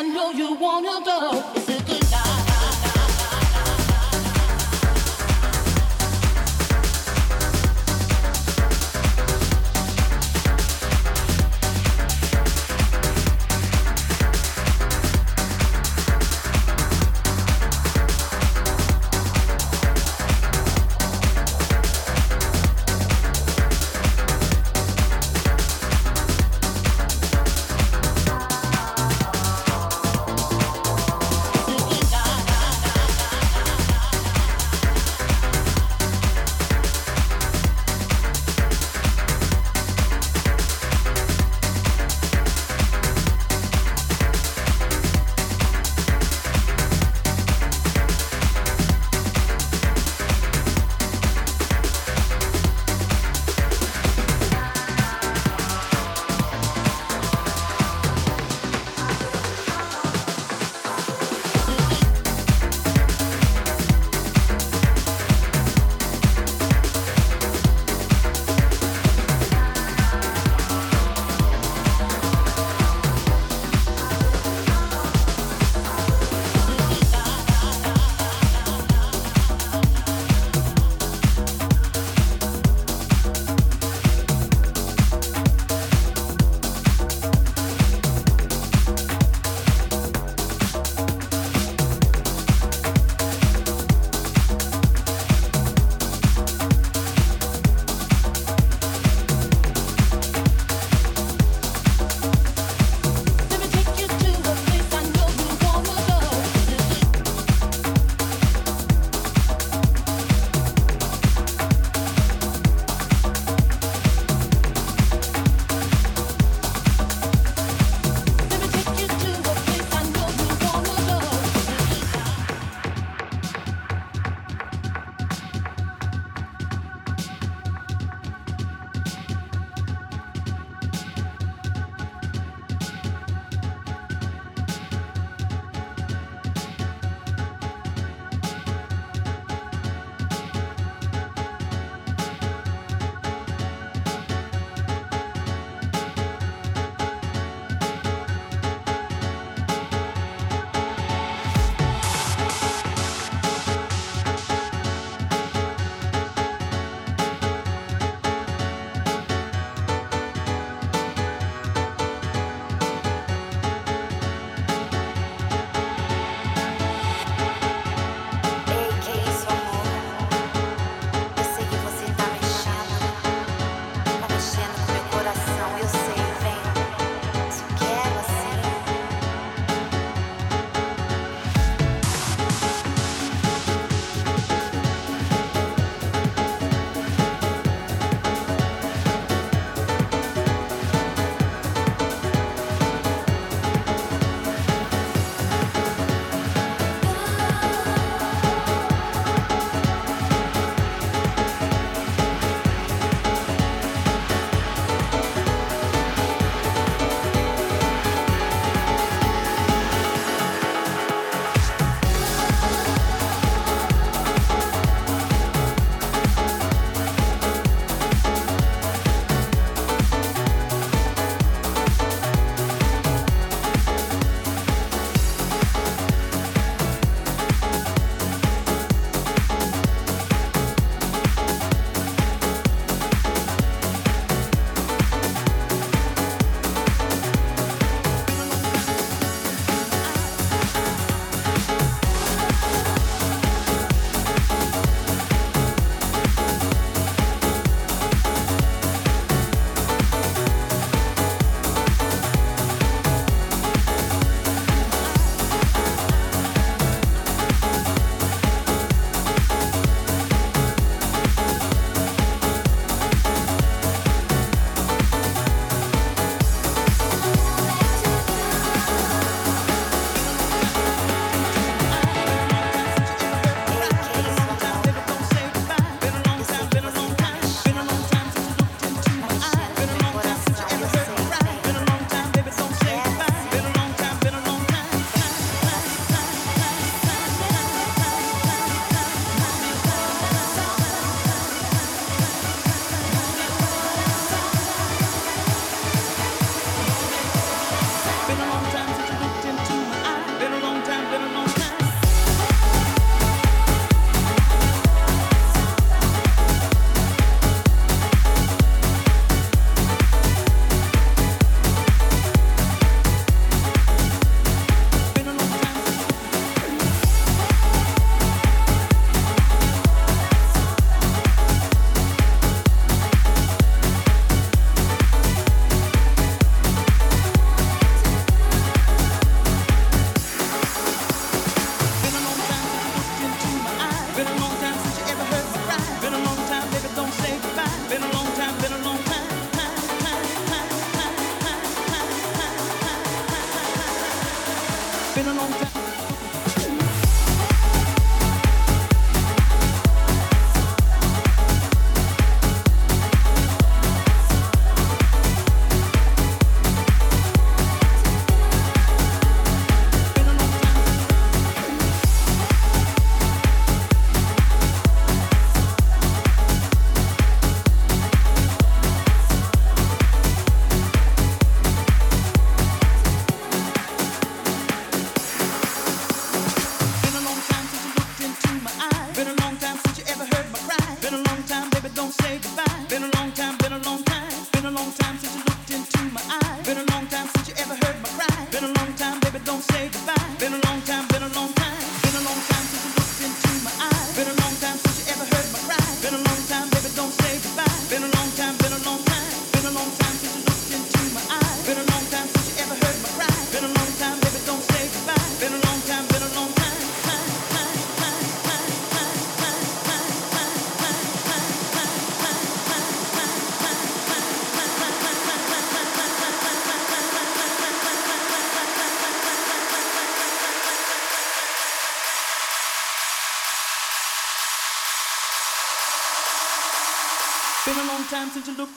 I know you wanna go.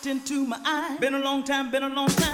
Into my eyes. Been a long time, been a long time.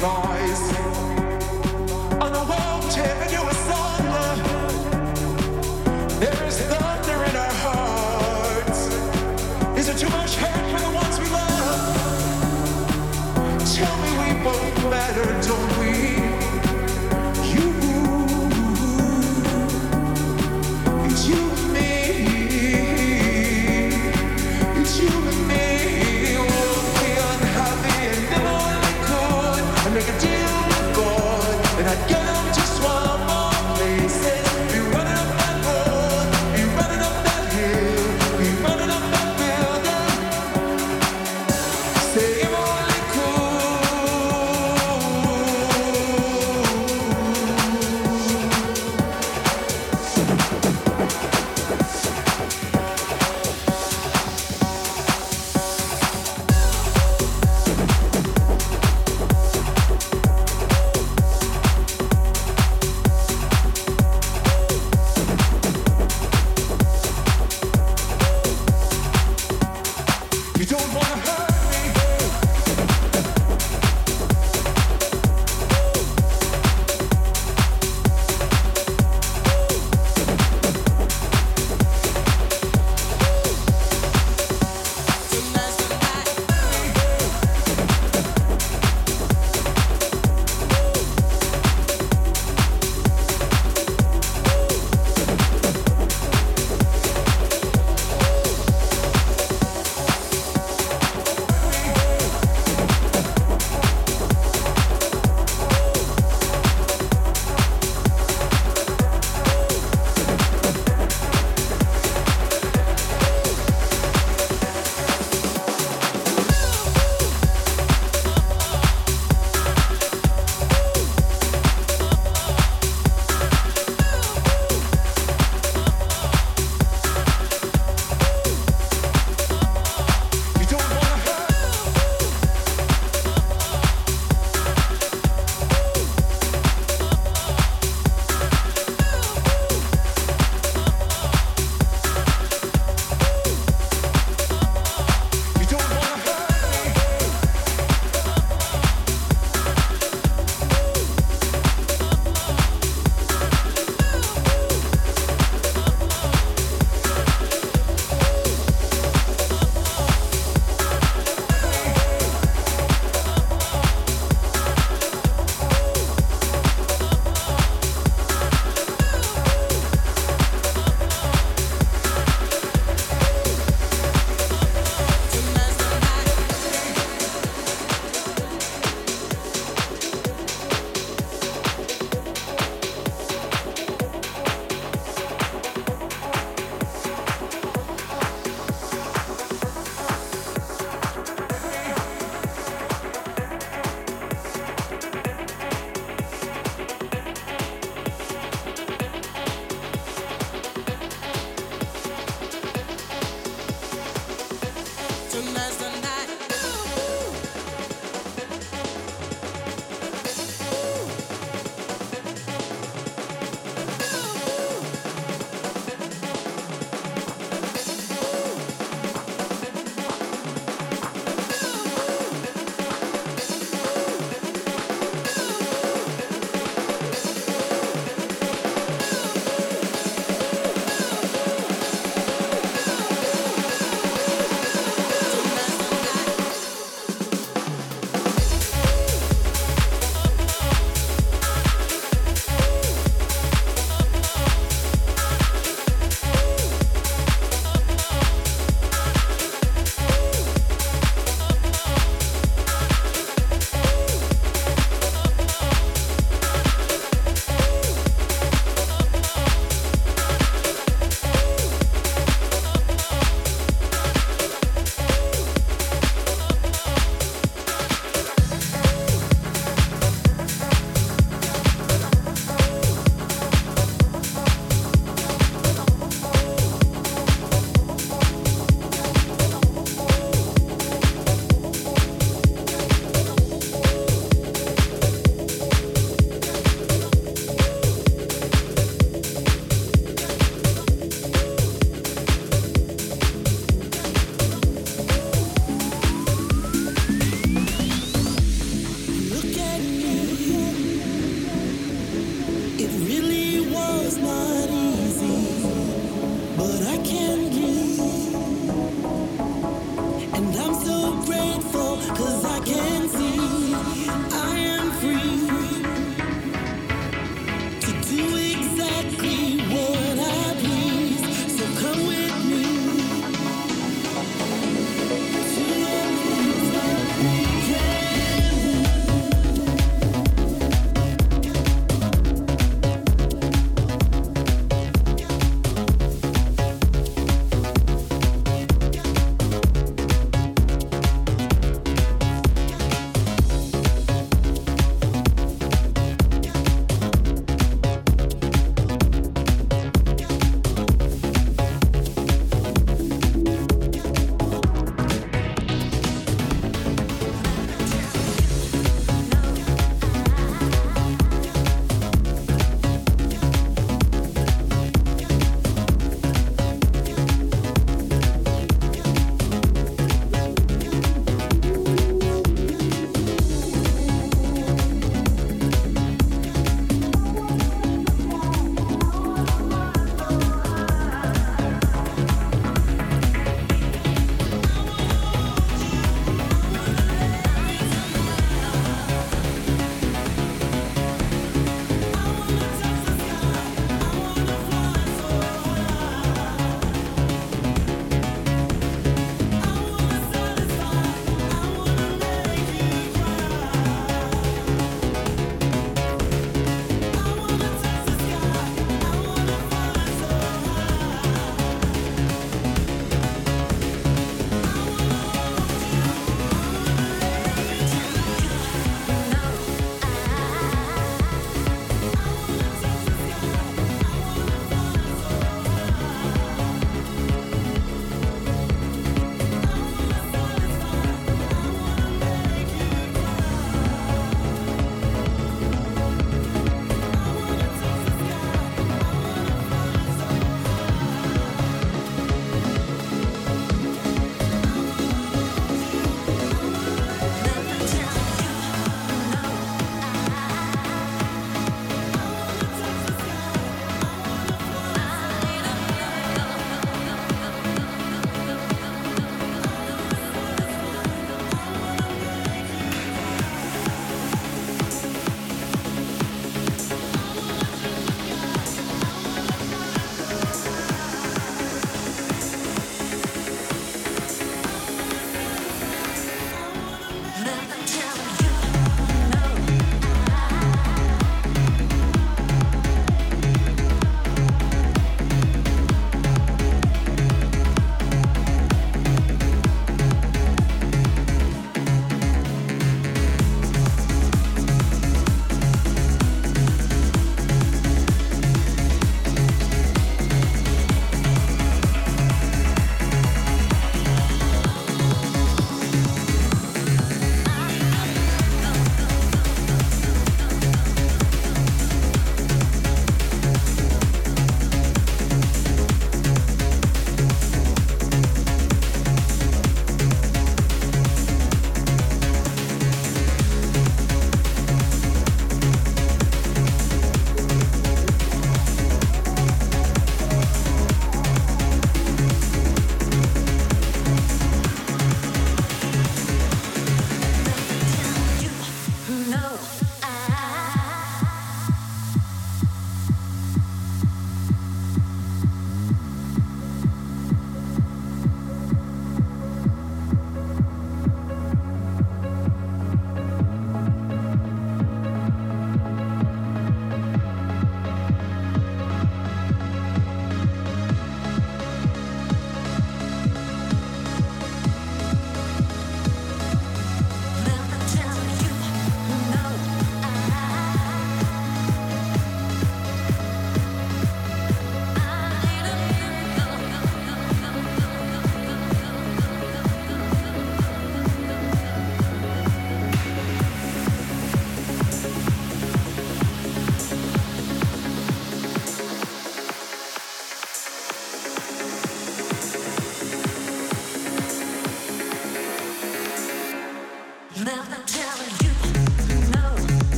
Nice.